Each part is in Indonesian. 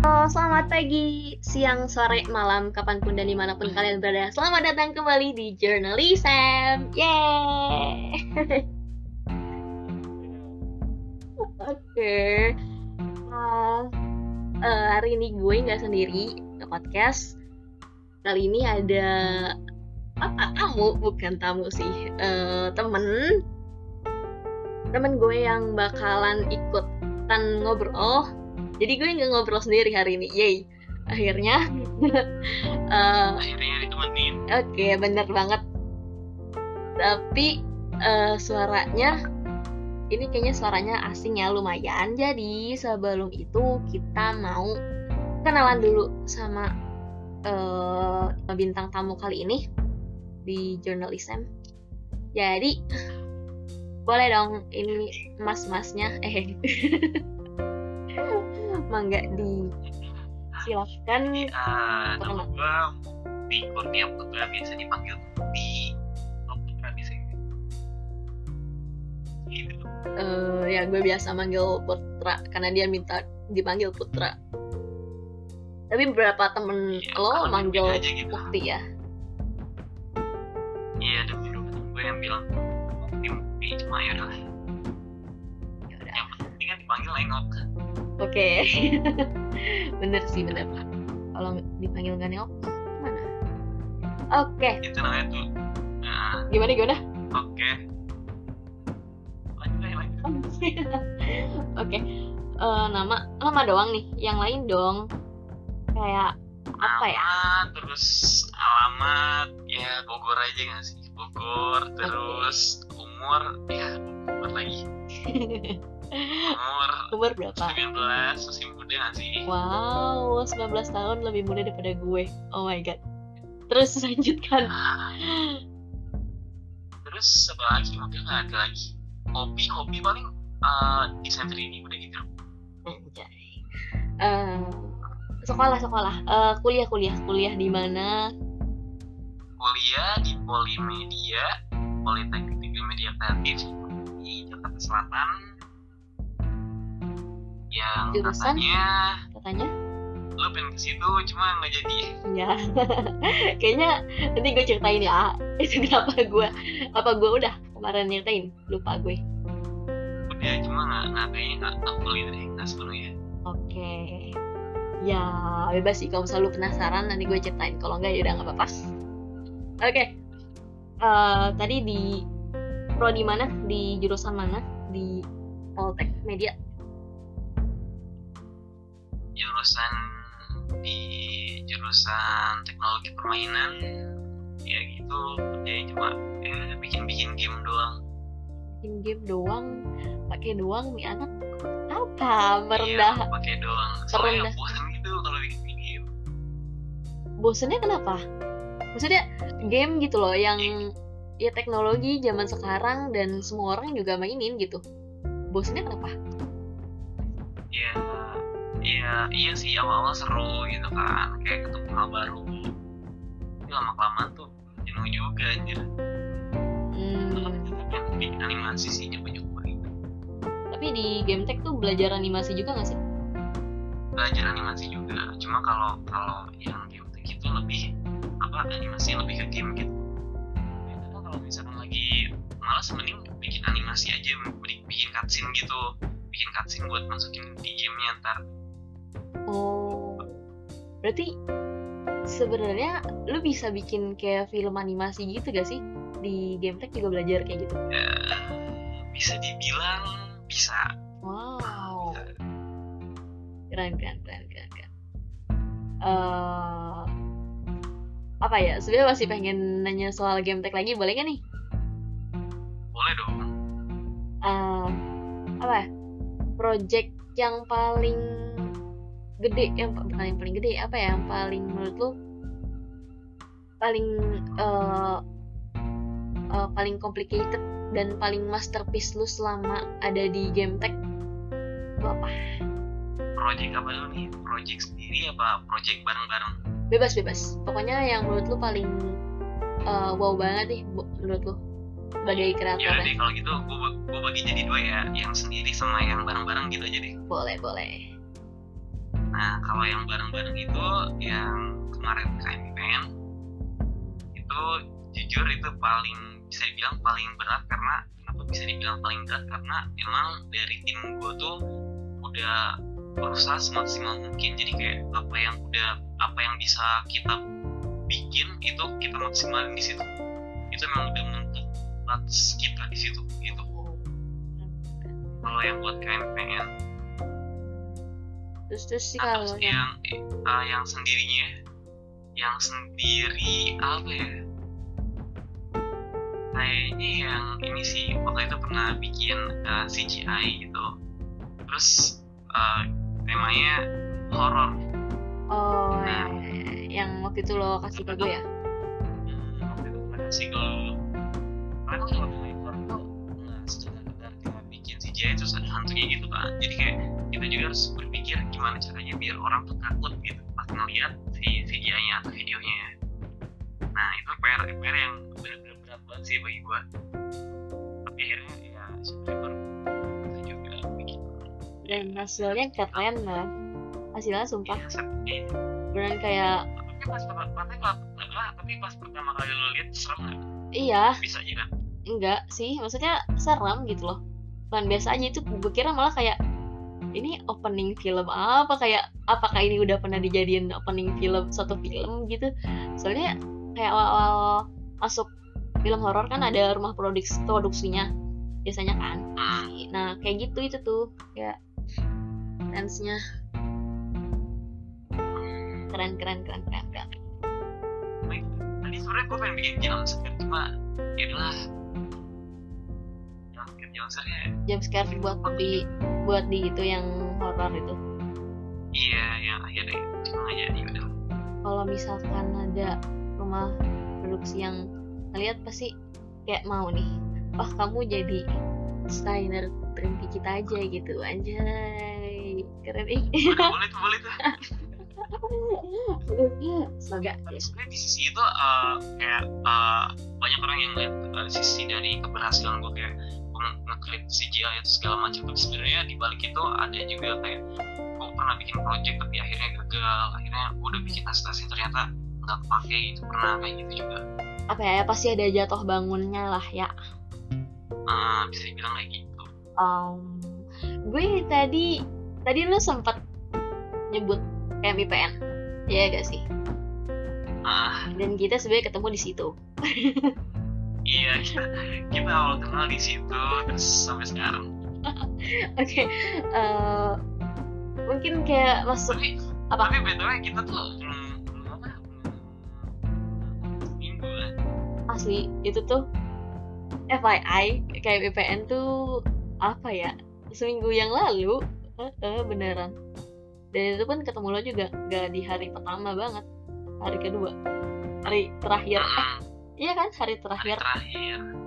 Oh, selamat pagi, siang, sore, malam, kapan pun dan di mana pun kalian berada. Selamat datang kembali di Journalism. Yeay! Oke. Uh, uh, hari ini gue nggak sendiri ke podcast. Kali ini ada apa tamu, bukan tamu sih, uh, temen temen gue yang bakalan ikutan ngobrol jadi gue nggak ngobrol sendiri hari ini. Yay. Akhirnya uh, akhirnya ditemenin. oke okay, bener banget. Tapi uh, suaranya ini kayaknya suaranya asing ya lumayan. Jadi sebelum itu kita mau kenalan dulu sama uh, bintang tamu kali ini di journalism jadi boleh dong ini mas-masnya eh mangga di silakan uh, nama gue di Kurnia Putra biasa dipanggil di Putra bisa gitu. Uh, ya gue biasa manggil Putra karena dia minta dipanggil Putra. Tapi beberapa temen ya, lo manggil gitu. Bukti ya? Iya ada beberapa gue yang bilang mimpi cuma ya udah. Yang penting kan dipanggil nengok oke. Okay. bener sih bener kalau dipanggil gak nengok gimana? Oke. Okay. itu namanya tuh nah. gimana gimana? Oke. Okay. lanjut lanjut. Oke. Okay. uh, nama nama doang nih. Yang lain dong. Kayak apa ya? Terus alamat. Ya Bogor aja gak sih? Bogor terus okay umur. Ya umur lagi umur umur berapa? 19 masih muda gak sih? Wow 19 tahun lebih muda daripada gue. Oh my god. Terus lanjutkan. Terus apa lagi? Mungkin nggak ada lagi. Hobi hobi paling uh, desain 3D udah gitu. Uh, sekolah sekolah. Uh, kuliah kuliah. Kuliah di mana? Kuliah di Polimedia Politeknik Media Kreatif di Jakarta Selatan yang Jurusan? katanya katanya? lo pengen ke situ cuma nggak jadi. Ya kayaknya nanti gue ceritain ya itu kenapa gue apa gue udah kemarin nyeritain? Lupa gue. Udah cuma nggak nggak kayaknya nggak aku gitu deh nggak sepenuhnya oke. Okay. ya bebas sih kalau misalnya lu penasaran nanti gue ceritain. Kalau enggak ya udah nggak apa-apa. Oke. Okay. uh, tadi di pro di mana? Di jurusan mana? Di Poltek Media jurusan di jurusan teknologi permainan. Ya gitu kerjanya cuma ya bikin bikin game doang. Bikin game doang? Pakai doang nih anak apa? Merendah. Iya, pakai doang. Soalnya bosan gitu kalau bikin game. Bosannya kenapa? Maksudnya game gitu loh yang ya, ya teknologi zaman sekarang dan semua orang juga mainin gitu. Bosnya kenapa? Ya ya iya sih awal-awal seru gitu kan. Kayak ketemu hal baru. Tapi lama kelamaan tuh jenuh juga anjir. Hmm. bikin animasi sih nyoba-nyoba gitu. Tapi di game tech tuh belajar animasi juga gak sih? Belajar animasi juga. Cuma kalau kalau yang game tech itu lebih apa animasi lebih ke game gitu. Kalau misalkan lagi malas mending bikin animasi aja bikin cutscene gitu. Bikin cutscene buat masukin di gamenya ntar oh. Berarti sebenarnya lu bisa bikin kayak film animasi gitu gak sih? Di game tech juga belajar kayak gitu? Ya, bisa dibilang bisa. Wow. Keren keren keren keren keren. Uh, apa ya? Sebenarnya masih pengen nanya soal game tech lagi boleh gak nih? Boleh dong. Uh, apa ya? Project yang paling gede yang bukan yang paling gede apa ya yang paling menurut lo paling uh, uh, paling complicated dan paling masterpiece lu selama ada di game tech itu apa? Project apa lu nih? Project sendiri apa project bareng-bareng? Bebas bebas. Pokoknya yang menurut lu paling uh, wow banget nih menurut lu sebagai kreator ya. deh kalau gitu gue gue bagi jadi dua ya yang sendiri sama yang bareng-bareng gitu aja deh. Boleh boleh nah kalau yang bareng-bareng itu yang kemarin KMPN itu jujur itu paling bisa dibilang paling berat karena kenapa bisa dibilang paling berat? Karena emang dari tim gue tuh udah berusaha semaksimal mungkin. Jadi kayak apa yang udah apa yang bisa kita bikin itu kita maksimalin di situ. Itu emang udah menentuk batas kita di situ gitu. Kalau yang buat KMPN terus terus sih kalau terus yang uh, yang sendirinya yang sendiri apa ya? Kayaknya yang ini sih waktu itu pernah bikin uh, CGI gitu. Terus uh, temanya horor oh Nah. ya, yang waktu itu lo kasih ke gue ya? Hmm, waktu itu pernah kasih ke karena kalau horor tuh nggak sekedar kita bikin CGI terus ada hantunya gitu kan jadi kayak kita juga harus berpikir gimana caranya biar orang tuh takut gitu pas ngeliat si CGI-nya atau videonya. Nah itu PR PR yang benar-benar berat banget sih bagi gua. Tapi akhirnya ya syukur. Kita juga bikin. Dan hasilnya keren lah. Hasilnya sumpah. Ya, set- eh, beneran kayak tapi pas pertama tapi pas, tapi pas pertama kali lo lihat serem nggak? Iya. Bisa aja kan enggak sih maksudnya serem gitu loh. Bukan biasa aja itu gue kira malah kayak ini opening film apa? Kayak apakah ini udah pernah dijadiin opening film suatu film gitu? Soalnya kayak awal-awal masuk film horor kan ada rumah produksi produksinya biasanya kan. Hmm. nah kayak gitu itu tuh kayak dance-nya keren keren keren keren keren. Tadi sebenarnya gue pengen bikin jam scare cuma ya udahlah jam scare jam scare ya jump scare buat di buat di itu yang horor itu. Iya yang akhirnya cuma nggak jadi udah. Kalau misalkan ada rumah produksi yang ngeliat pasti kayak mau nih wah kamu jadi desainer trimpi kita aja gitu. Anjay keren. Ih. Boleh boleh tuh boleh tuh. Semoga sebenarnya di sisi itu eh, kayak eh, banyak orang yang lihat eh, sisi dari keberhasilan gue kayak ngeklip CGI itu segala macam. Tapi sebenarnya di balik itu ada juga kayak gue pernah bikin project tapi akhirnya gagal. Akhirnya gue udah bikin asitasi ternyata nggak kepake gitu. Pernah kayak gitu juga. Apa ya pasti ada jatuh bangunnya lah ya. Ah, bisa dibilang kayak gitu. Um, gue tadi tadi lu sempat nyebut KMIPN ya gak sih? Ah. Dan kita sebenarnya ketemu di situ iya kita, awal kenal di situ terus sampai sekarang. Oke eh, mungkin kayak masuk tapi Apa? tapi btw kita tuh belum apa seminggu lah. Asli itu tuh FYI kayak BPN tuh apa ya seminggu yang lalu eh, eh, beneran. Dan itu pun ketemu lo juga gak di hari pertama banget hari kedua hari terakhir. Mm, iya kan? Hari hari terakhir. Terakhir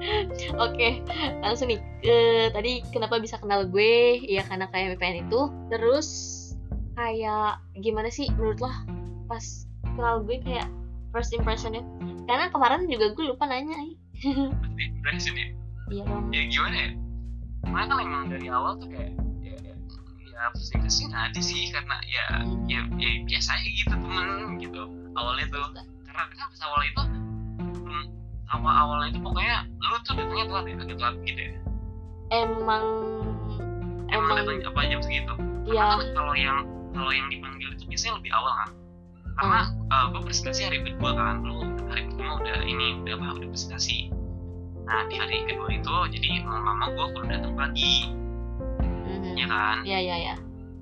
oke langsung nih. Eh, tadi kenapa bisa kenal gue? Ya karena kayak BPN itu. Terus kayak gimana sih menurut lo pas kenal gue kayak first impressionnya? Karena kemarin juga gue lupa nanya ih. Berarti impression ya? Iya dong. Ya gimana ya? Kan emang dari awal tuh kayak ya, ya, ya first impression ada sih. Karena ya ya, ya biasa aja gitu temen gitu awalnya tuh karena pas awal itu hmm, awal awalnya itu pokoknya lu tuh datangnya telat ya agak telat gitu ya. Emang emang emang datang apa jam segitu. Ya Karena kan kalau yang kalau yang dipanggil itu biasanya lebih awal kan. Karena uh, gue presentasi hari kedua kan lu hari pertama udah ini udah apa udah presentasi. Nah di hari kedua itu jadi mau gue kudu datang pagi. Mhm. ya kan? Ya ya ya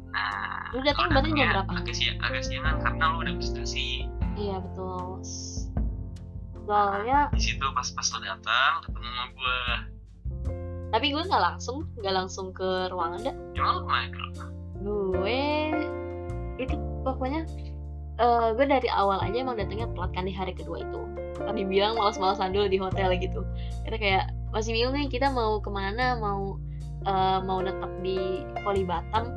nah Lu datang berarti jam berapa? agak siang agak siangan karena lu udah presentasi iya betul. Soalnya di situ pas pas lo datang ketemu sama gue tapi gue nggak langsung nggak langsung ke ruangan dah emang lu ke mana gue itu pokoknya eh, gue dari awal aja emang datangnya telat kan di hari kedua itu. Tadi bilang malas-malasan dulu di hotel gitu. Karena kayak masih bingung nih kita mau ke mana mau eh, mau tetap di Poli Batam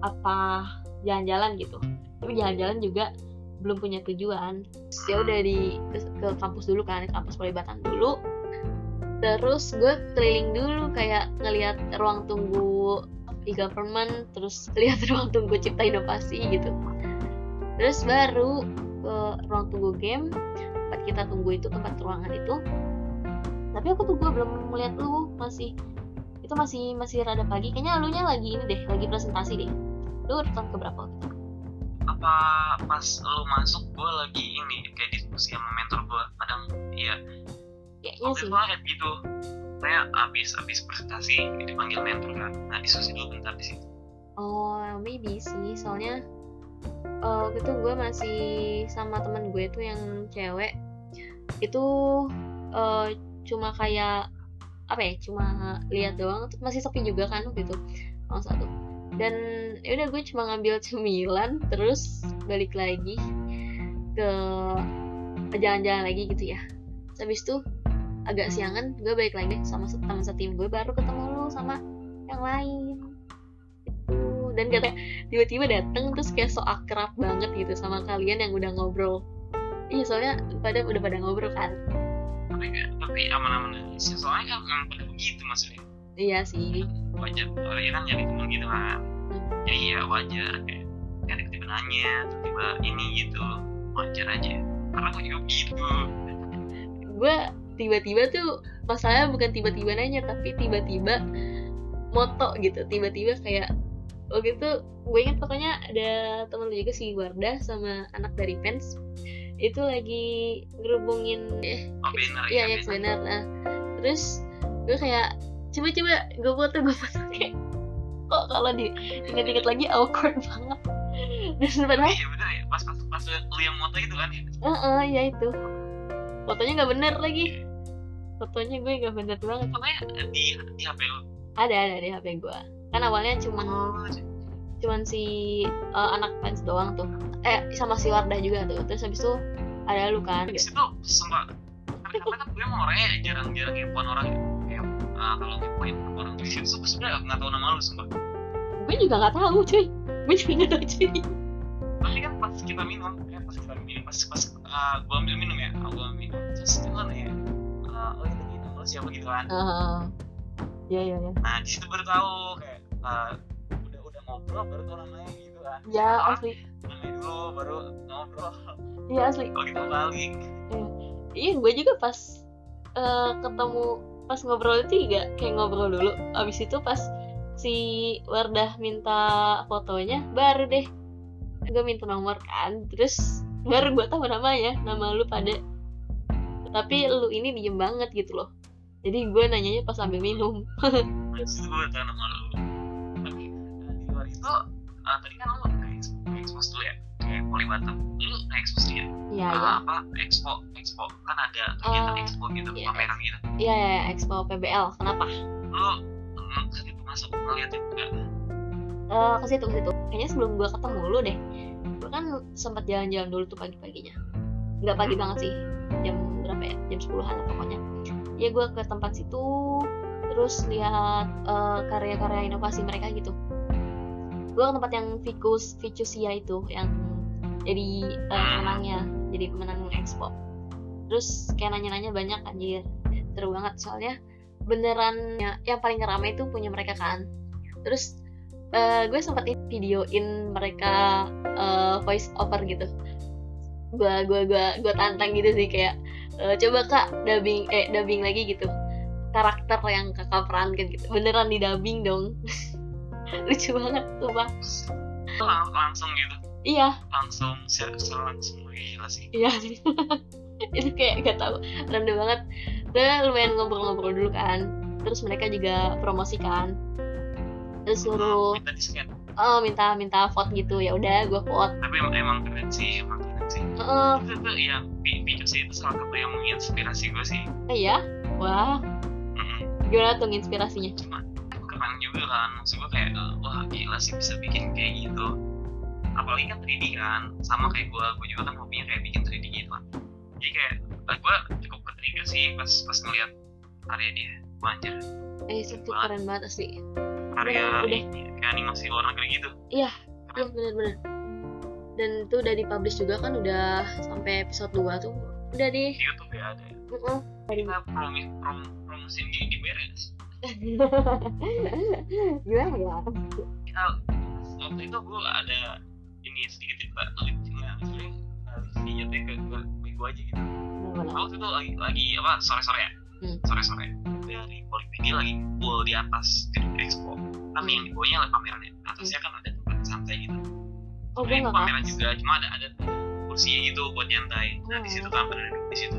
apa jalan-jalan gitu. Tapi jalan-jalan juga belum punya tujuan. Terus ya udah di ke, ke kampus dulu kan ke kampus Poli Batam dulu. Terus gue keliling dulu kayak ngelihat ruang tunggu e-government terus lihat ruang tunggu cipta inovasi gitu. Terus baru ke ruang tunggu game tempat kita tunggu itu tempat ruangan itu. Tapi aku tuh gue belum melihat lu masih itu masih masih rada pagi. Kayaknya lu nya lagi ini deh lagi presentasi deh. Lu urutan ke berapa waktu itu? Apa pas lo masuk gue lagi ini kayak diskusi sama mentor gue kadang iya. Kayaknya waktu sih. itu kayak gitu. Saya abis abis presentasi dipanggil mentor kan. Nah diskusi dulu bentar di situ. Oh maybe sih. Soalnya eh, waktu itu gue masih sama temen gue tuh yang cewek. Itu eh, cuma kayak apa ya cuma lihat doang masih sepi juga kan waktu itu salah satu. Dan ya udah gue cuma ngambil cemilan terus balik lagi ke jalan-jalan lagi gitu ya. Habis itu agak siangan gue balik lagi sama teman setim gue baru ketemu lu sama yang lain. Itu dan katanya tiba-tiba dateng terus kayak so akrab banget gitu sama kalian yang udah ngobrol. Iya soalnya pada udah pada ngobrol kan tapi tapi aman-aman aja sih. Soalnya kan memang pada begitu maksudnya. Iya sih. Wajar. Orang kan nyari teman gitu kan. Jadi ya wajar. Kayak kayak tiba-tiba nanya tiba-tiba ini gitu. Wajar aja. Karena gue juga gitu. Gue tiba-tiba tuh masalahnya bukan tiba-tiba nanya tapi tiba-tiba moto gitu. Tiba-tiba kayak waktu itu gue ingat pokoknya ada temen juga si Wardah sama anak dari Pens itu lagi ngerubungin eh oh benar iya ya benar nah. Terus gue kayak coba-coba gue foto gue foto kayak kok kalau di inget-inget lagi awkward banget. Dan padahal iya benar ya pas pas pas lu yang moto itu kan ya? Heeh, ya itu. Fotonya nggak bener lagi. Fotonya gue nggak bener banget. Pokoknya di di HP lu? Ada ada di HP gue kan awalnya cuman oh cuman si eh, anak fans doang tuh eh sama si Wardah juga tuh. Terus habis itu ada lu kan. Di situ sempat tapi karena kan gue emang orangnya jarang-jarang ngepoin orang. Ya kayak ah, kalau ngepoin orang di situ sebenarnya nggak tahu nama lu sumpah. Gue juga nggak tahu cuy. Gue juga nggak tahu cuy. Tapi kan pas kita minum ya pas kita minum pas pas ah, gua ambil minum ya. Ah, gua ambil minum. Terus kan ya ah, oh itu gitu lo siapa gitu kan? Ya ya ya nah di situ baru tahu kayak ah, udah udah ngobrol baru tahu namanya. gitu kan ya asli. namanya dulu baru ngobrol iya asli. Kalau kita balik iya. Gue juga pas eh, ketemu pas ngobrol itu juga kayak ngobrol dulu. Abis itu pas si Wardah minta fotonya baru deh. Gue minta nomor kan. Terus baru gue tahu namanya nama lu pada. Tapi lu ini diem banget gitu loh. Jadi gue nanyanya pas sambil minum. Situ gue tahu nama lu. Tapi di luar itu ah, tadi kan lu ke expo, ke expose dulu ya? Kayak poli batam lu ke expose dia iya Ah, iya. apa? Expo expo. Kan ada kegiatan Oh, expo gitu iya. pameran gitu. iya iya Expo PBL kenapa? Lu mm, ke situ masuk ngeliatin enggak Eh, ke situ ke situ. Kayaknya sebelum gue ketemu lu deh. Gue kan sempat jalan-jalan dulu tuh pagi-paginya. Nggak pagi banget sih. Jam berapa ya? Jam 10-an lah pokoknya. Ya gue ke tempat situ terus lihat eh, karya-karya inovasi mereka gitu gue ke tempat yang Vicus Vicusia itu yang jadi pemenangnya jadi pemenang expo. Terus kayak nanya-nanya banyak anjir. Seru banget soalnya beneran ya, yang paling rame itu punya mereka kan. Terus eh, gue sempat videoin mereka eh, voice over gitu. Gue gue gue gue tantang gitu sih kayak eh, coba kak dubbing eh dubbing lagi gitu. Karakter yang kakak perankan gitu. Beneran di dubbing dong lucu banget tuh bang Lang- langsung gitu? Iya. Langsung secara langsung gila sih. Iya itu kayak gak tau random banget. Gue lumayan ngobrol-ngobrol dulu kan terus mereka juga promosikan terus suruh minta oh minta minta vote gitu ya udah gue vote. Tapi emang, emang keren sih emang keren sih. Heeh, itu tuh yang Vi- Vicus itu salah satu yang menginspirasi gue sih. Eh, ya wah. Mm-mm. gimana tuh inspirasinya cuma keren juga kan. Maksud gue kayak eh, wah gila sih bisa bikin kayak gitu. Apalagi kan 3D kan sama kayak gue gue juga kan hobinya kayak bikin 3D gitu kan. Jadi kayak eh, gue cukup ketrigger sih pas pas ngeliat karya dia. Wah, anjir. Eh itu keren banget asli karya Udah, udah. ini kayak animasi luar negeri gitu. Iya bener-bener. Dan itu udah dipublish juga kan udah sampai episode 2 tuh. Udah di YouTube ya ada ya? Heeh. kita promi prom di di beres gimana ya Ya, waktu itu gue ada ini sedikit cerita nggak sebenarnya sedikit ya ke ke minggu aja gitu. Gimana? waktu itu lagi lagi apa sore sore ya? Hmm. sore sore dari Polipedia lagi ngumpul di atas di expo. Tapi yang di bawahnya ada pameran ya. Atasnya kan ada tempat santai gitu. Oh gue pameran juga cuma ada ada kursi gitu buat nyantai. Nah di situ kan pada duduk di situ.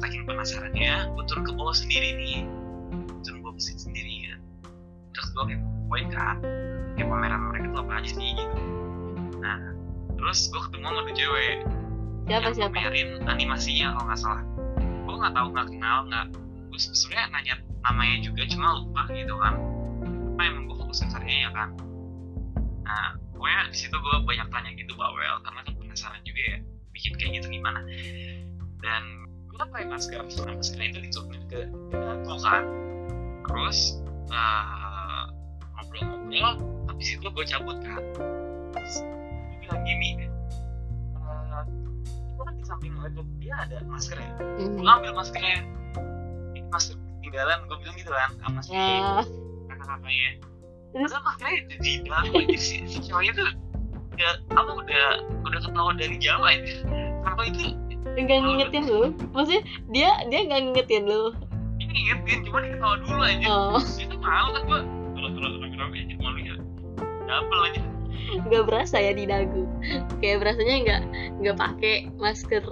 Saking penasarannya gue turun ke bawah sendiri nih terus gue kayak poin kan kayak pameran mereka tuh apa aja sih gitu. Nah terus gue ketemu sama tuh cewek siapa yang siapa? pamerin animasinya kalau nggak salah. Gue nggak tahu nggak kenal nggak gue sebenarnya nanya namanya juga cuma lupa gitu kan. Apa emang gue fokus ke karyanya kan? Nah pokoknya di situ gue banyak tanya gitu bawel karena kan penasaran juga ya bikin kayak gitu gimana? Dan gue pakai masker masker itu ditutupin ke aku kan terus eh, ngobrol-ngobrol habis itu gue cabut kan terus gue bilang gini eh, itu kan di samping laptop dia ada masker ya? Mhm. gue ambil maskernya. Ini masker ketinggalan gue bilang gitu kan sama si ya. kakak-kakaknya. Terus? Makanya di dalam aja si, si cowoknya tuh udah apa udah udah ketawa dari jauh aja sampai itu? Nggak ngingetin lu? Maksudnya dia dia nggak ngingetin lu? Ini ngingetin cuma dia ketawa dulu aja. Oh. Dia tuh malu kan gua terus terus terus terus aja malu ya double aja. Nggak berasa ya di dagu. Kayak berasanya nggak nggak pakai masker.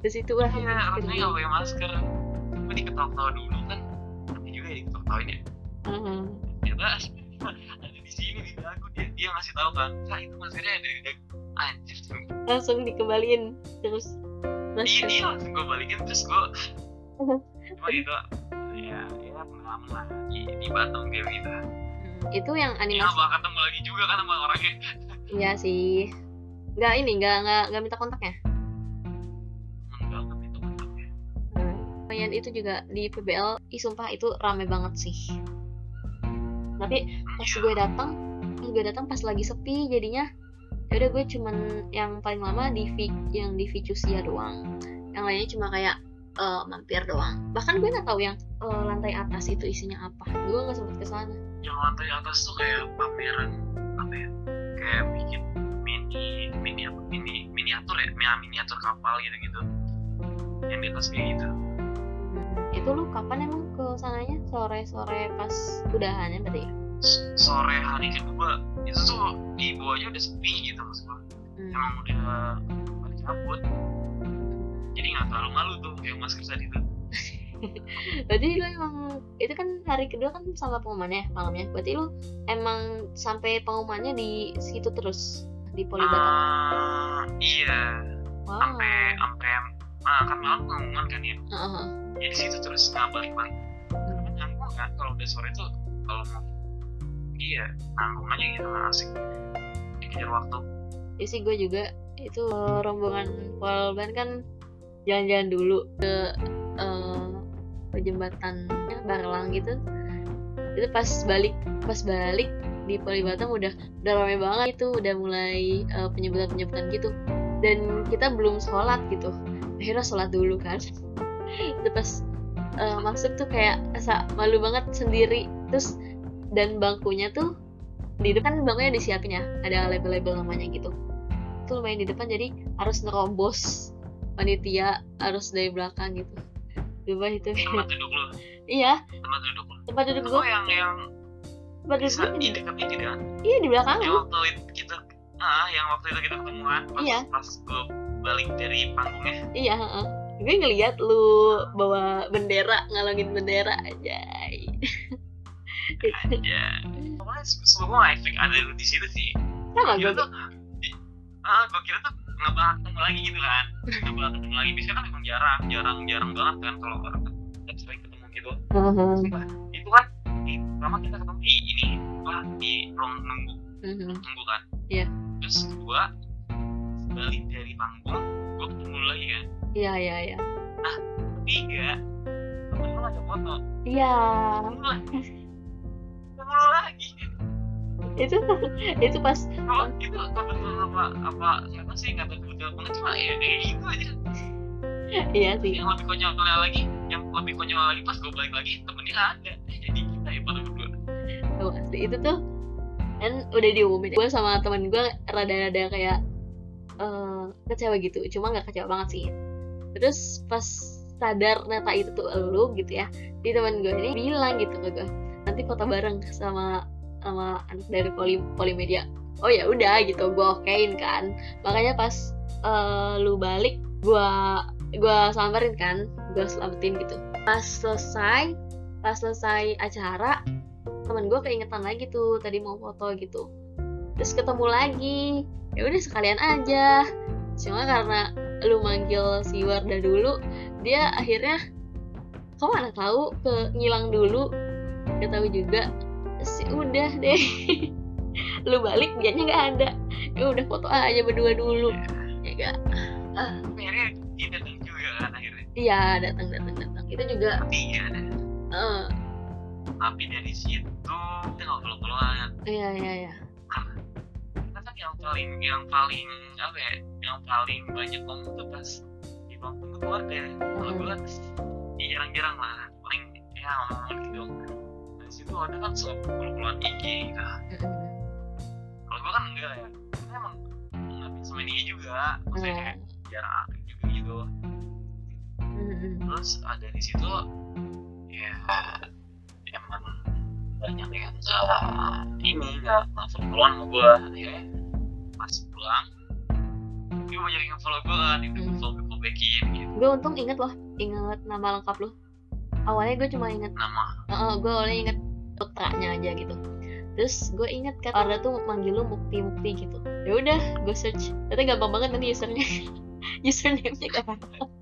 Di situ lah iya rasanya nggak pakai masker. Cuma dia ketawa-ketawa dulu kan. Nanti juga ya diketawain ya. Mhm. ternyata ada di sini di dagu. Dia dia ngasih tahu kan kak itu maskernya ada di dagu. Anjir langsung dikembaliin terus iya masker iya langsung gue balikin terus gue cuma itu ya ya pengalaman lah. Di, di Batam kayak gitu itu yang ya animasi bakal ketemu lagi juga kan sama orangnya. Iya sih. Nggak ini nggak nggak nggak minta kontaknya? Enggak tapi itu kontaknya. Lumayan itu juga di PBL ih sumpah itu rame banget sih. Tapi pas Iya. gue datang gue datang pas lagi sepi jadinya. Ya udah gue cuman yang paling lama di yang di Vicusia doang. Yang lainnya cuma kayak eh, mampir doang. Bahkan gue nggak tahu yang eh, lantai atas itu isinya apa. Gue nggak sempet ke sana yang lantai atas tuh kayak pameran apa ya? Kayak bikin mini mini apa? Mini miniatur ya? Miniatur kapal gitu gitu yang di atas kayak gitu. Itu lu kapan emang ke sananya? Sore sore pas udahannya berarti ya? Sore hari kedua. Itu tuh di bawahnya udah sepi gitu maksud gua. Hmm. emang udah pada cabut jadi nggak terlalu malu tuh yang masker tadi tuh berarti lu emang itu kan hari kedua kan sama pengumumannya malamnya. Berarti lu emang sampai pengumumannya di situ terus di Poli Batam Ah, iya. Wow. Sampai sampai ah, kan malam pengumuman kan ya. Heeh. jadi situ terus nggak balik balik Hmm. nanggung kan kalau udah sore tuh kalau mau. Iya nanggung aja gitu asik. Dikejar waktu. Ya sih gue juga itu rombongan Polban kan jalan-jalan dulu ke eh, ke jembatannya Barlang gitu. Itu pas balik pas balik di Poli Batam udah udah ramai banget itu udah mulai eh, penyebutan-penyebutan gitu. Dan kita belum sholat gitu. Akhirnya sholat dulu kan. Itu pas eh, masuk tuh kayak asa malu banget sendiri. Terus dan bangkunya tuh di depan bangkunya disiapin ya. Ada label-label namanya gitu. Itu lumayan di depan jadi harus nerobos panitia harus dari belakang gitu. Coba itu. Tempat duduk lu? Iya. Tempat duduk lu? Tempat duduk itu gue yang yang tempat duduk di dekat ini kan iya di belakang yang waktu itu kita ah yang waktu itu kita ketemuan pas Iya. pas gue balik dari panggungnya. Iya heeh. gue ngeliat lu bawa bendera ngalangin bendera aja aja pokoknya semua efek ada lu di situ sih. Sama Gua gue tuh ah gue kira tuh nggak bakal ketemu lagi gitu kan. Nggak bakal ketemu lagi. Biasanya kan emang jarang jarang jarang banget kan kalau orang ketemu sering ketemu gitu. Sumpah, itu kan di pertama kita ketemu. Di ini apa di ruang nunggu. Mhm. nunggu kan. Iya. terus gua balik dari panggung gua ketemu lagi kan. Iya iya iya. Tiga temen lu ngajak foto. Iya. Ketemu lagi. Ketemu lagi itu itu pas kalau itu kebetulan apa apa siapa sih? Nggak tahu cuma ya kayak gitu aja. Iya sih. yang lebih konyolnya lagi yang lebih konyol lagi pas gue balik lagi temennya ada. Jadi tuh asli itu tuh kan udah diumumin. Gue sama temen gue rada-rada kayak eh, kecewa gitu. Cuma nggak kecewa banget sih. Terus pas sadar ternyata itu tuh elu gitu ya di teman gue ini bilang gitu ke gue nanti foto bareng sama sama anak dari poli polimedia. Oh ya udah gitu gue okein kan. Makanya pas eh, lu balik gue gue samperin kan gue selamatin gitu. Pas selesai pas selesai acara temen gue keingetan lagi tuh tadi mau foto gitu. Terus ketemu lagi. Ya udah sekalian aja. Cuma karena lu manggil si Warda dulu dia akhirnya kok mana tahu ke ngilang dulu? Gak tahu juga sih udah deh. Lu balik dianya nggak ada. Ya udah foto aja berdua dulu. Ya gak ah, akhirnya dia datang juga kan akhirnya. Iya datang datang datang. Itu juga tapi ya eh, tapi dari situ kita ngobrol-ngobrolan iya iya iya. Karena kan yang paling yang paling apa ya yang paling banyak ngomong tuh pas di bangku keluarga. Kalau gue kan jarang-jarang lah paling ya ngomong gitu dari situ ada kan keluar IG gitu kalau gue kan enggak ya. Karena emang nggak sama dia juga. Maksudnya kayak jarang aktif juga gitu. Terus ada di situ ya emang banyak yang nggak ini nggak langsung pulang sama gue akhirnya pas pulang dia banyak yang follow gue kan itu Hmm. follow gue backin gitu. Gue untung inget loh inget nama lengkap lu awalnya gue cuma inget nama. Uh, gue awalnya inget putranya aja gitu. Terus gue inget kan Arda tuh manggil lu mukti mukti gitu. Ya udah gue search. Ternyata gampang banget nanti usernya username-nya gampang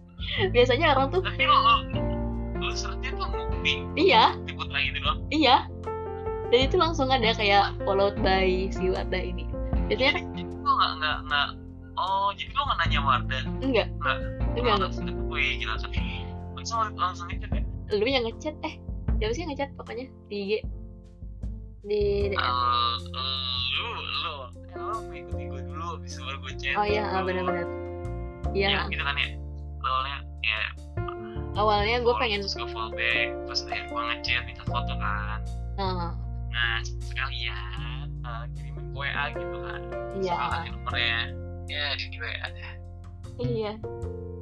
biasanya orang tuh tapi lo lo searchnya tuh mukti. Iya. Putra gitu doang. Iya. Dan itu langsung ada kayak followed by si Warda ini. Biasanya kan jadi lo nggak nggak nggak oh jadi lo nggak nanya Warda enggak. Nggak. Enggak lo enggak. langsung gue gitu. Langsung langsung langsung itu deh lu yang ngechat eh siapa sih ngechat pokoknya di IG di. Eh, eh, lu lu kan lu mengikuti gue dulu bisa baru gue chat. Oh iya dulu. benar-benar. Iya. Ya gitu kan ya? Awalnya ya awalnya gue pengen terus gue follow back terus ya gue ngechat minta foto kan. Uh, nah sekalian eh, kirimin ke WA gitu kan. Iya. Di nomornya. Ya di di WA deh iya.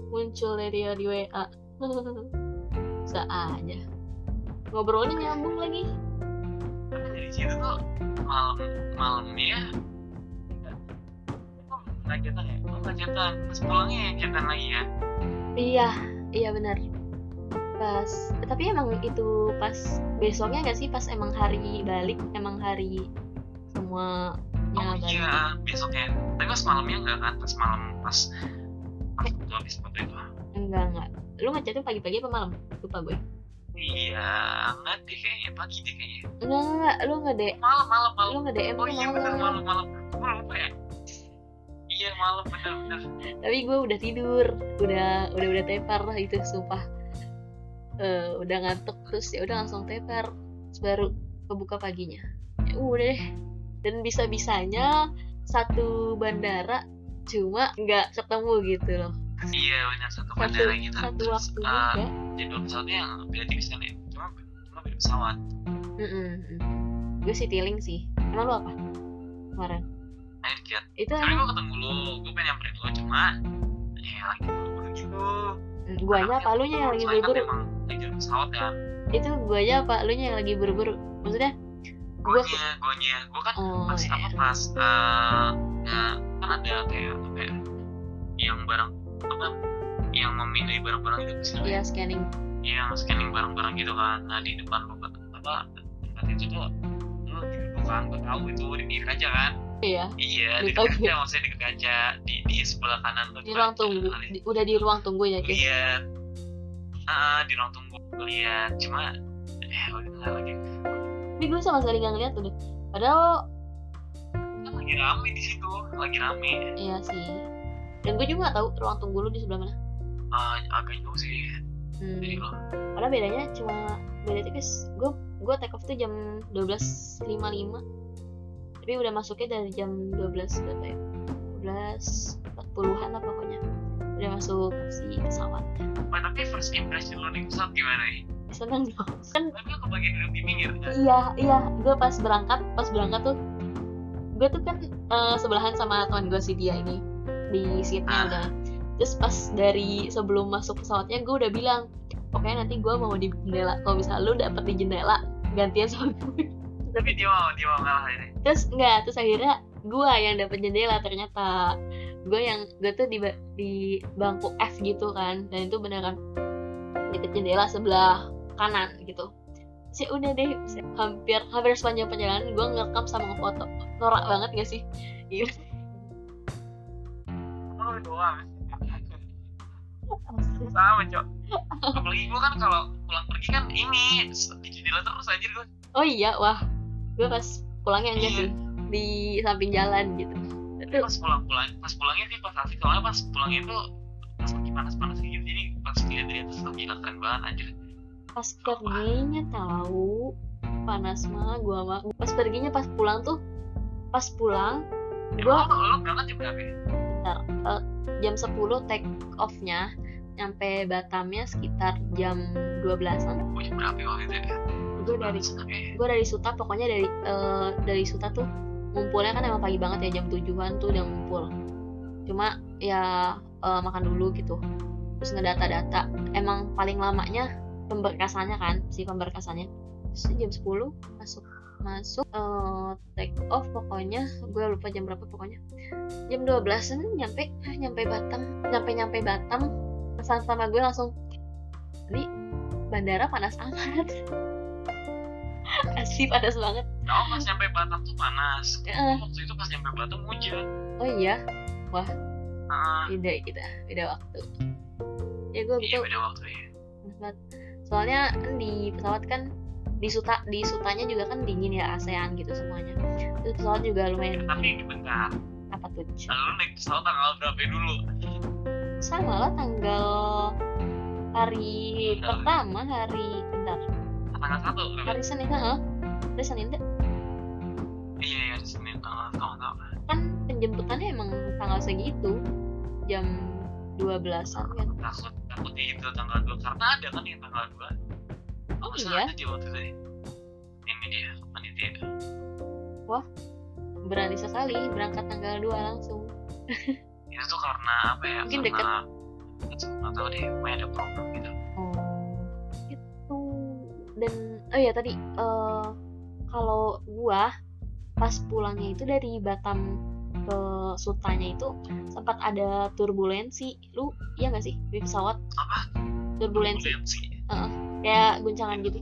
Muncul dia di WA bisa aja. Ngobrolnya nyambung lagi. Dari situ? Tuh malam malamnya. Nggak chatan ya? Oh nggak chatan terus pulangnya chatan lagi kan iya iya benar. Pas tapi emang itu pas besoknya nggak sih? Pas emang hari balik emang hari semuanya oh balik. iya besoknya tapi pas malamnya enggak kan? Pas malam pas pas habis foto itu. Enggak enggak lu ngechatnya pagi-pagi apa malam? Lupa gue. Iya enggak deh kayaknya pagi deh kayaknya. Enggak enggak lu nge DM malam malam malam. Lu nge DM oh iya bener malam malam. Gue lupa ya? Iya malam bener bener. Tapi gue udah tidur udah udah udah tepar lah itu sumpah. Eh, udah ngantuk terus ya udah langsung tepar. Baru kebuka paginya. Ya udah deh. Dan bisa bisanya satu bandara cuma nggak ketemu gitu loh iya bener satu satu bandara gitu satu Terus, waktu eh, juga jadwal pesawatnya yang beda tipis kan ya. Cuma cuma beda pesawat. Gue sih tiling sih. Emang lu apa kemarin? Akhir kiat itu tapi gue ketemu lu. Gue pengen nyamperin lu cuma ya lagi buru-buru gitu mm, guanya apa? Lu nya yang lagi kan buru-buru? memang lagi jalan pesawat kan. Itu guanya apa? Lu nya yang lagi buru-buru? Maksudnya gue Gonya, gonya, gue kan oh pas iya. apa pas eh eh, kan ada kayak apa ya, yang barang apa yang memilih barang-barang itu sih. Iya scanning. Yang scanning barang-barang gitu kan. Nah di depan tempat apa tempat itu tuh lu di duduk kan gue tahu itu di pinggir kaca kan? Iya. Iya Di kaca. kaca maksudnya di kaca di di sebelah kanan tuh di ruang tunggu. Di- udah di ruang tunggu ya guys? Lihat ah di ruang tunggu lihat cuma eh udah lagi. Ini gue sama sekali gak ngeliat tuh padahal kan lagi rame di situ lagi rame. Iya sih dan gue juga gak tahu ruang tunggu lu di sebelah mana. Ah, agak jauh sih. Hmm. jadi lo karena bedanya cuma beda tipis. Gue gue take off tuh jam 12.55 tapi udah masuknya dari jam 12 berapa ya? 12 40-an lah pokoknya. Udah masuk si pesawat. Wah, tapi first impression lo nih pesawat gimana nih? seneng dong. Kan tapi aku bagian duduk di pinggir kan? iya iya. Gue pas berangkat pas berangkat tuh gue tuh kan eh, sebelahan sama teman gue si dia ini di seatnya Ah. udah terus pas dari sebelum masuk pesawatnya gue udah bilang pokoknya nanti gue mau di jendela. Kalau misalnya lu dapet di jendela gantian sama gue tapi dia mau dia mau ngalah ini. Terus enggak. Terus akhirnya gue yang dapet jendela ternyata. Gue yang gue tuh di di bangku F gitu kan. Dan itu beneran deket jendela sebelah kanan gitu. Sih udah deh. Hampir hampir sepanjang perjalanan gue ngerekam sama ngefoto norak banget gak sih Oh doang sama cok. Apalagi gue kan kalau pulang pergi kan ini di jendela terus anjir gue oh iya wah. Gue pas pulangnya Iya. sih. Di samping jalan gitu. Tapi pas pulang pulang pas pulangnya sih pas asik. Soalnya pas pulangnya itu pas lagi panas panas gitu jadi pas lihat dari atas tuh gila keren banget anjir. Pas perginya tahu panas mah gue mah pas perginya pas pulang tuh pas pulang gue emang lo, lo berangkat jam berapa ya? bentar eh, jam 10 take off-nya nyampe Batamnya sekitar jam 12-an Oh, jam berapa ya waktu itu ya? gue dari gue dari Suta pokoknya dari eh, dari Suta tuh ngumpulnya kan emang pagi banget ya jam tujuan tuh udah ngumpul. Cuma ya eh, makan dulu gitu. Terus ngedata-data. Emang paling lamanya pemberkasannya kan si pemberkasannya. Terus jam 10 masuk masuk eh, take off pokoknya. Gue lupa jam berapa pokoknya. Jam 12an nyampe ah, nyampe Batam nyampe nyampe Batam. Pesan sama gue langsung di bandara panas amat asli panas banget. Oh, pas nyampe Batam tuh panas. Heeh. Waktu itu pas nyampe Batam hujan. oh iya? Ah, beda kita beda waktu. Ya gue iya beda waktu ya. soalnya kan di pesawat kan di suta di sutanya juga kan dingin ya ASEAN gitu semuanya. Terus pesawat juga lumayan Tapi bentar, apa tuh? Ci? lu naik pesawat tanggal berapa dulu? sama lah tanggal hari Tanggal- pertama hari bentar. Tanggal satu. hari Senin heeh. Hari Senin deh. Iya, iya, Senin tanggal tanggal kan penjemputannya emang tanggal segitu jam 12-an kan. Takut takut itu tanggal dua. Karena ada kan yang tanggal dua. Oh, iya? dia waktu itu. ya? Ini dia, panitia itu. berani sekali berangkat tanggal 2 langsung Itu tuh karena apa ya? Mungkin karena nggak tahu deh, pokoknya ada problem gitu. Oh, itu dan oh ya tadi eh kalau gua pas pulangnya itu dari Batam ke Sutanya itu sempat ada turbulensi. Lu iya nggak sih di pesawat? Apa? Turbulensi Turbulensi. Kayak guncangan gitu.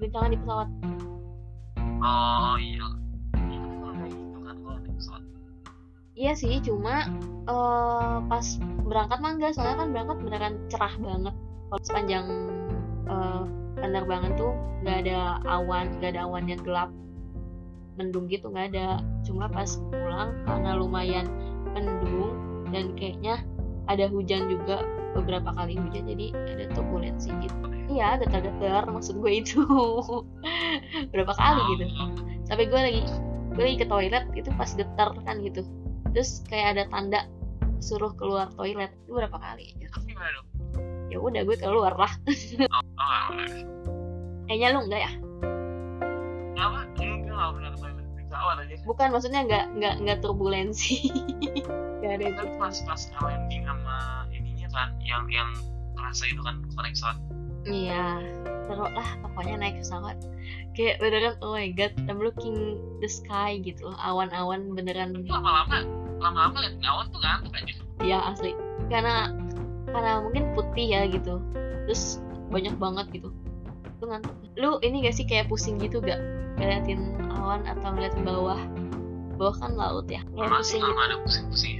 Guncangan di pesawat. Oh iya. Gitu kan. Iya sih, cuma eh pas berangkat mah enggak, soalnya kan berangkat beneran cerah banget. Kalau sepanjang eh, penerbangan tuh nggak ada awan, nggak ada awan yang gelap, mendung gitu nggak ada. Cuma pas pulang karena lumayan mendung dan kayaknya ada hujan juga beberapa kali hujan, jadi ada turbulensi gitu. Iya, getar-getar maksud gue itu. Berapa kali gitu. Sampai gue lagi gue lagi ke toilet itu pas getar kan gitu. Terus kayak ada tanda suruh keluar toilet itu berapa kali dong? ya udah gue keluar lah. Oh, nggak boleh. kayaknya lu enggak ya? Nggak bukan maksudnya enggak enggak enggak turbulensi. Enggak ada Kan gitu pas pas landing sama kan, yang yang kerasa itu kan konek pesawat. iya terus lah pokoknya naik pesawat. Kayak beneran oh my god I'm looking the sky gitu awan-awan beneran. Lama-lama, lama-lama liat awan tuh ngantuk aja. ya asli. Karena karena mungkin putih ya gitu terus banyak banget gitu. Lu ngantuk. Lu ini gak sih kayak pusing gitu gak? Ngeliatin awan atau ngeliatin bawah? Bawah kan laut ya. Kayak Masih pusing gitu. ada pusing-pusing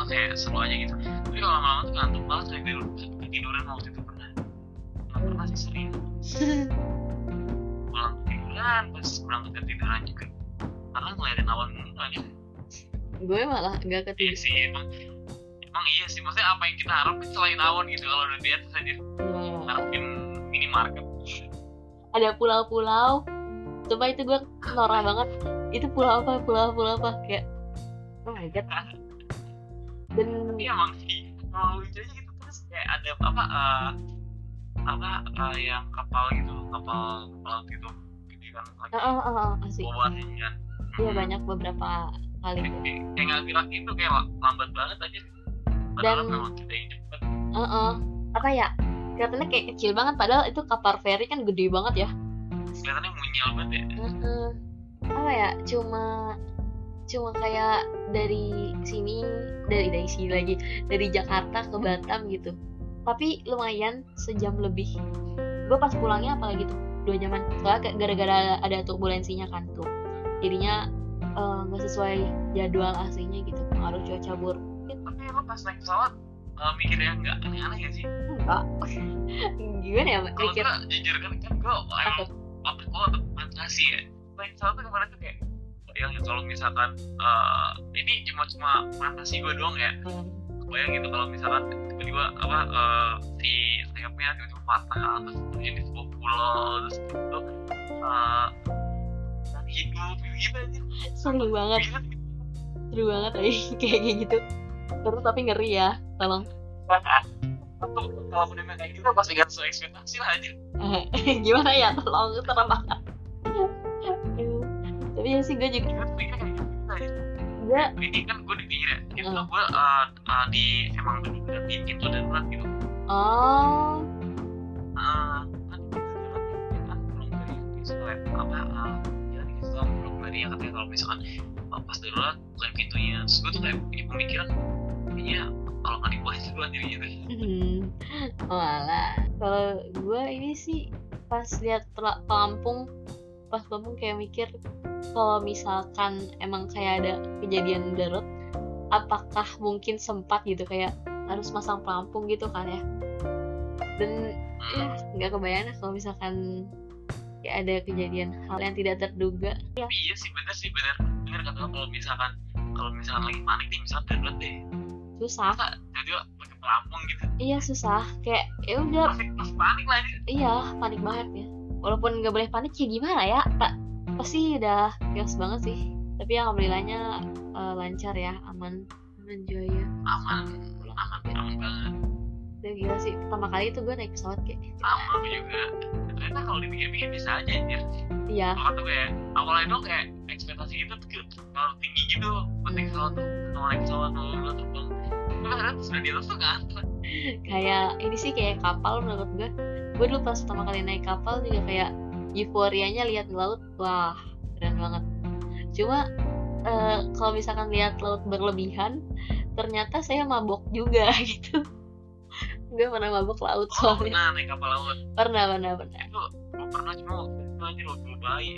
Oh, kayak seru aja gitu. Tapi kalau lama-lama tuh ngantuk banget kayak tidur, ketiduran waktu itu pernah. Nggak pernah sih sering. Pulang ketiduran, pas pulang ketiduran juga. Karena ngeliatin awan mulu kan ya. gue malah nggak Iya ketidur sih emang. Emang iya sih maksudnya apa yang kita harapin selain awan gitu kalau udah di atas aja Ya, ngarepin minimarket. Ada pulau-pulau. Coba itu gue norak banget. Itu pulau apa? Pulau-pulau apa? Kayak oh my god dan tapi emang sih kalau lucu aja gitu terus kayak ada apa eh apa uh, yang kapal gitu kapal laut gitu gede kan lagi ah, ah, ah, asik. kan iya banyak beberapa kali kayak kayak nggak gerak itu kayak la- lambat banget aja. Padahal Dan- memang kita yang cepet. Heeh. apa ya kelihatannya kayak kecil banget padahal itu kapal feri kan gede banget ya. Kelihatannya munyal banget ya. Heeh. apa ya cuma cuma kayak dari sini dari dari sini lagi dari Jakarta ke Batam gitu. Tapi lumayan sejam lebih. Gue pas pulangnya apalagi tuh dua jaman. Soalnya gara-gara ada turbulensinya kan tuh. Jadinya eh, nggak sesuai jadwal aslinya gitu. Harus cuaca buruk. Tapi lo pas naik pesawat uh, mikirnya nggak aneh-aneh gak sih? Enggak gimana ya kalau mikir. gue jujur kan kan gue Apa? emang apa gue fantasi ya. Naik pesawat tuh kemarin tuh kayak yang kalau misalkan uh, ini cuma cuma fantasi gue doang ya. Kebayang gitu kalau misalkan tiba-tiba apa uh, si sayapnya tiba-tiba patah terus terjun di sebuah pulau terus itu uh, dan hidup gitu aja. Seru banget. Seru banget eh, kayak gitu. Terus tapi ngeri ya tolong. Kalau udah kayak gitu pasti gak sesuai ekspektasi lah aja Eh, gimana ya tolong serem banget. Tapi ya sih gue juga kayak gitu gue ini kan gue di pinggir ya itu Hmm. gue uh, uh, di emang bener-bener di pintu darurat gitu. Oh. Uh, kan darurat itu kan belum dari sesuai apa uh, ya di situ belum dari ya katanya kalau misalkan uh, pas darurat bukain pintunya terus gue tuh kayak punya pemikiran kayaknya kalau nggak dibuahin gue dirinya deh hmm. walah. Kalau gue ini sih pas lihat pel- pelampung pas pelampung kayak mikir kalau misalkan emang kayak ada kejadian darurat apakah mungkin sempat gitu kayak harus masang pelampung gitu kan ya? Dan ya nggak kebayang kalau misalkan kayak ada kejadian hal yang tidak terduga. Tapi iya sih bener sih bener. Bener kata kalau misalkan kalau misalkan lagi panik nih misalkan darurat deh. Susah. Jadi pakai pelampung gitu? Iya susah. Kayak ya udah. Panik lah aja iya panik banget ya walaupun nggak boleh panik ya gimana ya? Tak pasti udah chaos banget sih. Tapi alhamdulillahnya eh, lancar ya aman. Aman jaya aman. Aman aman banget. Udah gila sih. Pertama kali itu gue naik pesawat kayak sama juga. Ternyata kalau dipikir-pikir bisa aja anjir. Iya. Makanya tuh kayak awalnya dong kayak ekspektasi kita tuh terlalu tinggi gitu. Buat naik pesawat tuh mau naik pesawat tuh lu terbang. Tapi ternyata sudah di atas tuh kan kayak ini sih kayak kapal menurut gue gue dulu pas pertama kali naik kapal juga kayak euforianya lihat laut wah keren banget. Cuma eh, kalau misalkan lihat laut berlebihan ternyata saya mabok juga gitu. Gue pernah mabok laut oh, soalnya. pernah naik kapal laut? Pernah pernah pernah. Itu pernah cuma waktu itu dulu bayi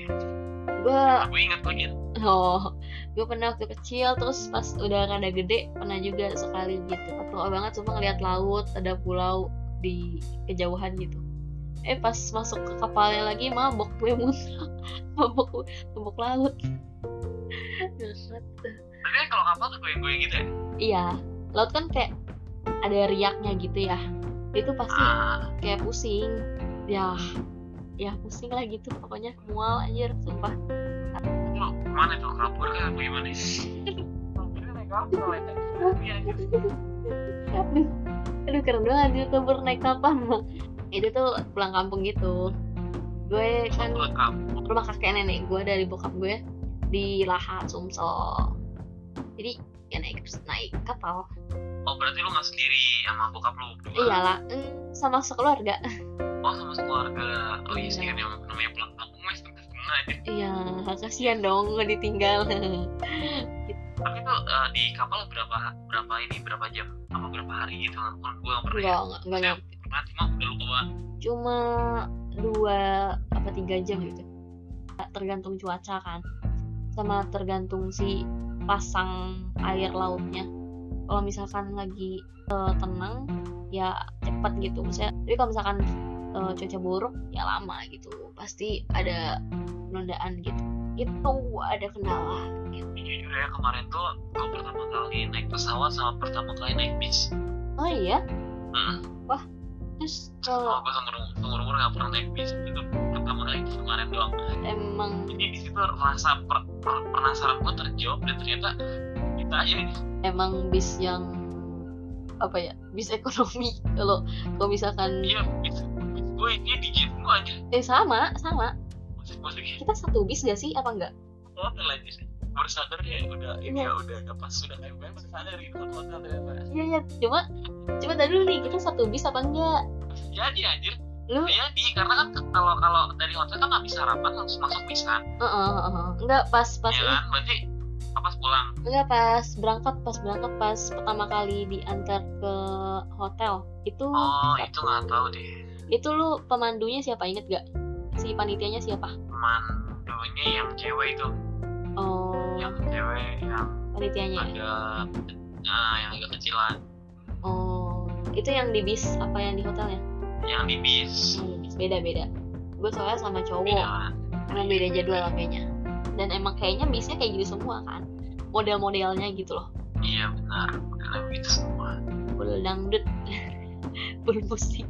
gue aku ingat lagi. Oh gue pernah waktu kecil terus pas udah rada gede pernah juga sekali gitu. Atau banget cuma ngeliat laut ada pulau di kejauhan gitu eh pas masuk ke kapalnya lagi mabok gue muntah. Mabok mabok laut. Tapi kan kalau kapal tuh goyang-goyang gitu ya? Iya. Laut kan kayak ada riaknya gitu ya. Itu pasti ah. kayak pusing. Ya ya pusing lah gitu. Pokoknya mual anjir sumpah. Itu ke mana tuh? Kabur kan apa gimana? Aduh aduh keren banget youtuber naik kapal itu tuh pulang kampung gitu. Gue kan Pulang kampung. rumah kakek nenek gue dari bokap gue di Lahat Sumsel. Jadi ya naik naik kapal. Oh berarti lo nggak sendiri sama bokap lo berdua? Iyalah mm, sama sekeluarga. Oh sama keluarga oh iya sih kan yang namanya pulang kampung mas setengah aja iya kasihan dong ditinggal tapi tuh eh, di kapal berapa berapa ini berapa jam? Apa berapa hari gitu kan gue nggak pernah ya enggak enggak enggak Maksudnya, pernah cuma udah lupa cuma dua apa tiga jam gitu. Tergantung cuaca kan. Sama tergantung si pasang air lautnya. Kalau misalkan lagi eh, tenang ya cepat gitu. Maksudnya tapi kalau misalkan eh, cuaca buruk ya lama gitu. Pasti ada penundaan gitu itu ada kendala. Gitu. jujur ya kemarin tuh gue pertama kali naik pesawat sama pertama kali naik bis. Oh iya? Hmm. terus oh kalau gue seumur seumur umur gak pernah naik bis. Itu pertama kali itu kemarin doang. Emang. Jadi di situ rasa per, per- penasaran gue terjawab dan ternyata kita aja ini emang bis yang apa ya bis ekonomi. Kalau kalau misalkan iya bis gue dia di gue aja. Eh sama sama masuk kita satu bis gak sih apa enggak hotel aja baru sadar ya udah ini ya udah pas sudah gue baru sadar itu hotel ternyata iya iya. Cuma cuma tadi dulu nih kita satu bis apa enggak jadi anjir. Lu? Jadi karena kan kalau kalau dari hotel kan habis sarapan langsung masuk bis kan? Heeh, heeh, heeh. enggak pas pas ya kan? Berarti apa pulang? Enggak pas berangkat pas berangkat pas pertama kali diantar ke hotel itu oh itu nggak tahu deh. Itu lu pemandunya siapa inget gak si panitianya siapa? Mandunya yang cewek itu. Oh. Yang cewek yang panitianya. ya? ada nah yang agak kecilan. Oh. Itu yang di bis apa yang di hotelnya? Yang di bis. Bis. beda beda. Gue soalnya sama cowok. Beda. Emang beda jadwal kayaknya. Dan emang kayaknya bisnya kayak gitu semua kan? Model-modelnya gitu loh. Iya benar. Udah begitu semua. Full dangdut. Full musik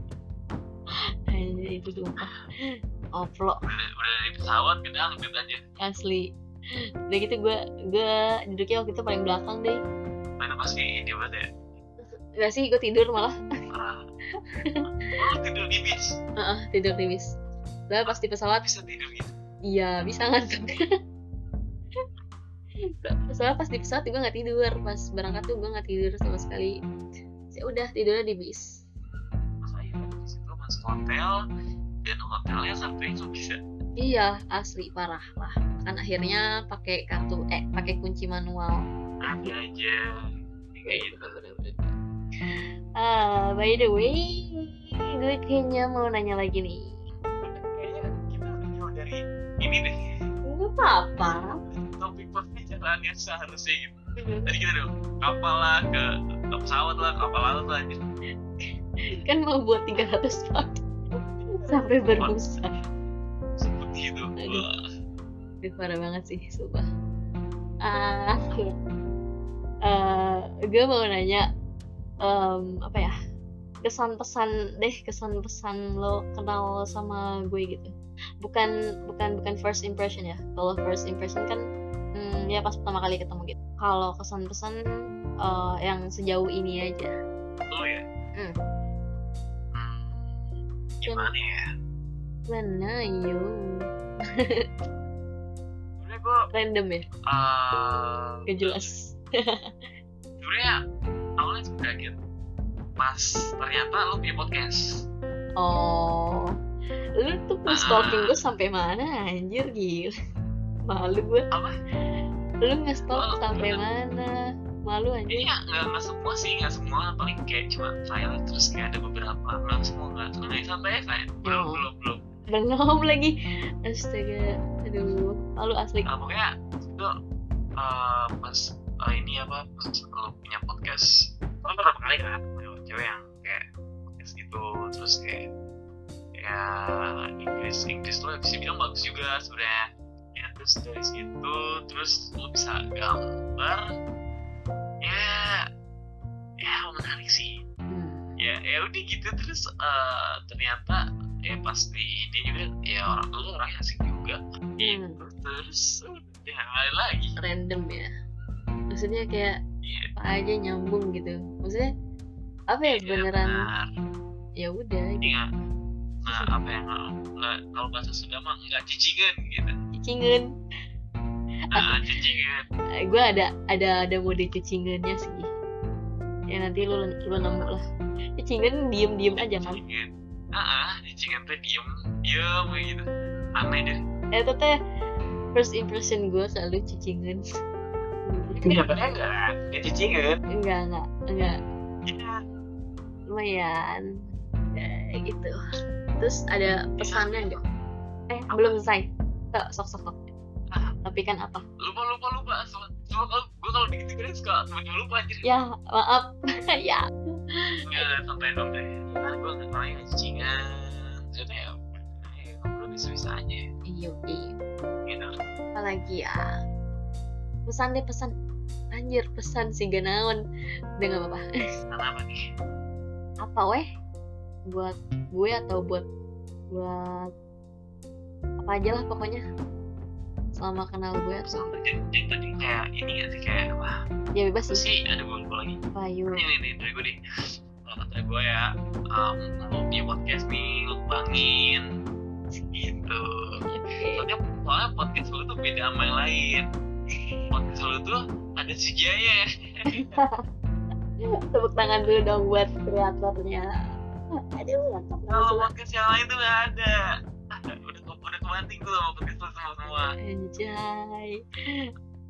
Anjir, itu sumpah. Oplo udah, udah dari pesawat ke dangdut aja. Asli. Udah gitu gue gue duduknya waktu itu paling belakang deh. Mana pasti ini banget ya? Gak sih gue tidur malah. Oh, lu tidur di bis? Heeh, tidur di bis. Udah pas di pesawat. Bisa tidur gitu? Iya bisa ngantuk soalnya pas di pesawat gue nggak tidur. Pas berangkat tuh gue nggak tidur sama sekali. Ya udah tidurnya di bis hotel dan hotelnya sampai bisa. Iya asli parah lah. Kan akhirnya pakai kartu eh pakai kunci manual. Ada aja kayak gitu. Ah by the way gue kayaknya mau nanya lagi nih. Kayaknya kita udah jauh dari ini deh. Nggak apa-apa. Topik pembicaraan yang seharusnya gitu. Tadi kita dong kapal lah ke, pesawat lah kapal laut lah kan mau buat 300 part sampai berbusa seperti itu Aduh. Itu parah banget sih, sumpah. Ah, eh, gue mau nanya, em, apa ya? Kesan pesan deh, kesan pesan lo kenal sama gue gitu. Bukan bukan bukan first impression ya. Kalau first impression kan, hmm, ya pas pertama kali ketemu gitu. Kalau kesan pesan eh, yang sejauh ini aja. lu ya. Hmm, gimana ya Mana yuk? sebenarnya gue Random ya, uh, gak jelas. sebenarnya awalnya sih kaget pas ternyata lu punya podcast Oh, lu tuh Ah. stalking gue sampai mana anjir gila. Malu gue. apa Lu nge-stalk Oh, sampai mana? Malu anjir. ini nggak nggak semua sih nggak semua paling kayak cuma file terus kayak ada beberapa nggak semua nggak nggak sampai file belum Oh. belum belum Belum lagi. Astaga. Aduh, malu asli. nah, pokoknya itu uh, pas uh, ini apa pas lo punya podcast lo pertama kali kan punya cewek yang kayak podcast gitu terus kayak ya Inggris Inggris lo bisa bilang bagus juga sebenarnya ya terus dari situ terus lo bisa gambar ya menarik sih Hmm. ya ya udah gitu terus eh, ternyata ya pasti ini juga ya orang lu orangnya asik juga gitu terus udah ada lagi Random ya. Maksudnya kayak Iya, apa aja nyambung gitu. Maksudnya apa ya iya, beneran benar. ya udah gitu. Iya. nah apa yang nggak kalau bahasa Sunda mah nggak cicingan gitu Cucingan. nah, cicingan gue ada ada ada mode cucingannya sih. Ya nanti lu lu nemu lah. Cucingan diem-diem aja kan. cicingan ah ah, cicingan teh diem diem kayak gitu. Aneh deh. Eh itu teh first impression gue selalu cucingan. ini sebenarnya enggak nggak cicingan enggak enggak enggak ya lumayan. Ya, gitu. Terus ada pesannya enggak eh belum selesai. Sok sok sok. Tapi kan apa? Lupa lupa lupa. Soal kalau gue kalau dikit dikit suka tiba-tiba lupa anjir. Ya maaf. Ya. Ya santai santai kan gue nggak nggak cicingan ternyata ya ngobrol bisa bisa aja. Iya iya. Gitu. Apalagi ya? Pesan deh pesan. Anjir pesan si ganawan udah nggak apa-apa. Karena apa nih? Apa weh? Buat gue atau buat buat apa aja lah pokoknya selama kenal gue. Jadi, jadi tadi? Kayak ini ya sih? Kayak wah ya bebas sih. sih ada gue lagi. Apa yuk ini nih nih dari gue deh kalau kata gue ya um, lo punya podcast nih lo kembangin gitu. Soalnya soalnya podcast lu tuh beda sama yang lain. Podcast lu tuh ada si Jaya. Tepuk tangan dulu dong buat kreatornya. Aduh, mantap kalau podcast yang lain tuh gak ada kebanting tuh sama podcast lu semua semua Anjay.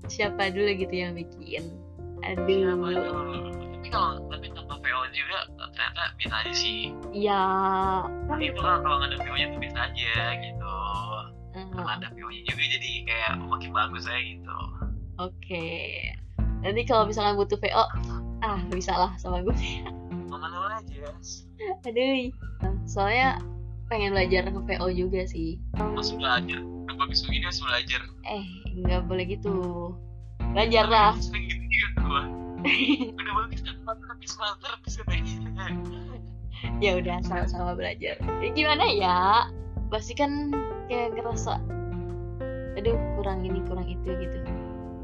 Siapa dulu gitu yang bikin? Siapa Aduh. dulu? tapi kalau tapi tanpa VO juga ternyata bisa aja sih Ya. Nah, itu kan kalau nggak ada VO nya tuh bisa aja gitu kalau Ah, ada VO nya juga jadi kayak makin bagus aja gitu Oke. Nanti kalau misalkan butuh VO, ah bisa lah sama gue. Lu aja Aduh. Soalnya pengen belajar ke VO juga sih. harus belajar? Bagus begini harus belajar? Eh, nggak boleh gitu. Belajar lah. sering gitu juga gua udah bagus terus katanya ya udah sama-sama belajar. Ya, gimana ya? Pasti kan kayak ngerasa aduh kurang ini kurang itu gitu.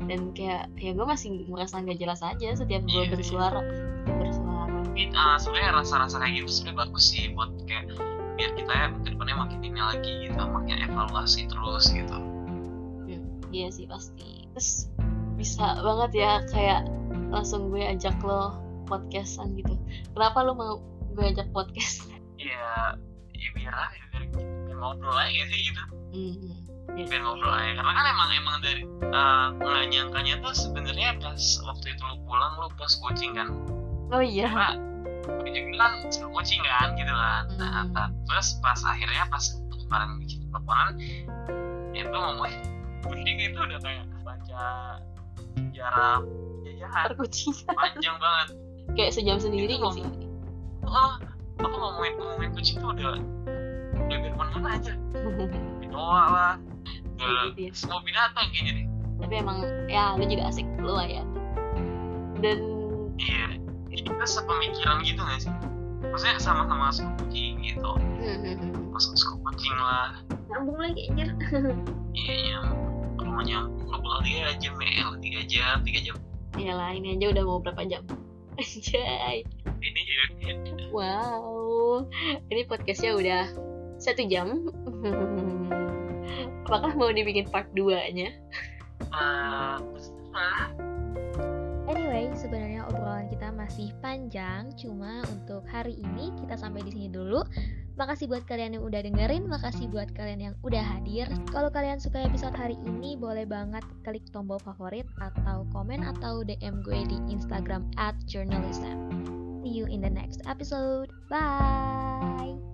Dan kayak ya gue masih merasa nggak jelas aja setiap gue Iya, bersuara. Bersuara. It, ah, sebenarnya rasa-rasa kayak gitu sebenarnya bagus sih buat kayak biar kita ya ke depannya makin ini lagi gitu makin evaluasi terus gitu. Hmm, iya sih pasti. Terus bisa banget ya kayak langsung gue ajak lo podcastan gitu. Kenapa lo mau gue ajak podcast? Ya ya biar aja biar, biar ngobrol aja sih gitu? Hmm, ya. biar ngobrol aja karena kan emang emang dari uh, nggak nyangkanya tuh sebenarnya pas waktu itu lu pulang lu pas coaching kan? Oh iya. Karena gue juga kan coaching kan gitu kan nah, terus pas akhirnya pas kemarin bikin teleponan itu ngomong coaching itu udah kayak baca sejarah jajahan. Perkucing panjang banget. Kayak sejam sendiri Itu gak sih? Oh aku ngomongin ngomongin kucing tuh udah udah biar mana aja. Noah lah. Ke Gitu ya. semua binatang kayaknya deh. Tapi emang ya lu juga asik lumayan dan iya. Jadi kita sepemikiran gitu gak sih maksudnya sama-sama suka kucing gitu. Masuk suka kucing lah. Nyambung lagi anjir. Iya yang kalau mau nyambung nggak boleh tiga jam ya tiga jam tiga jam. Ya lah ini aja udah mau berapa jam? Anjay. Ini ya. Wow. Ini podcastnya udah satu jam. Apakah mau dibikin part 2 nya ah terserah. Anyway, sebenarnya masih panjang, cuma untuk hari ini kita sampai di sini dulu. Makasih buat kalian yang udah dengerin, makasih buat kalian yang udah hadir. Kalau kalian suka episode hari ini, boleh banget klik tombol favorit atau komen atau DM gue di Instagram journalism. See you in the next episode. Bye!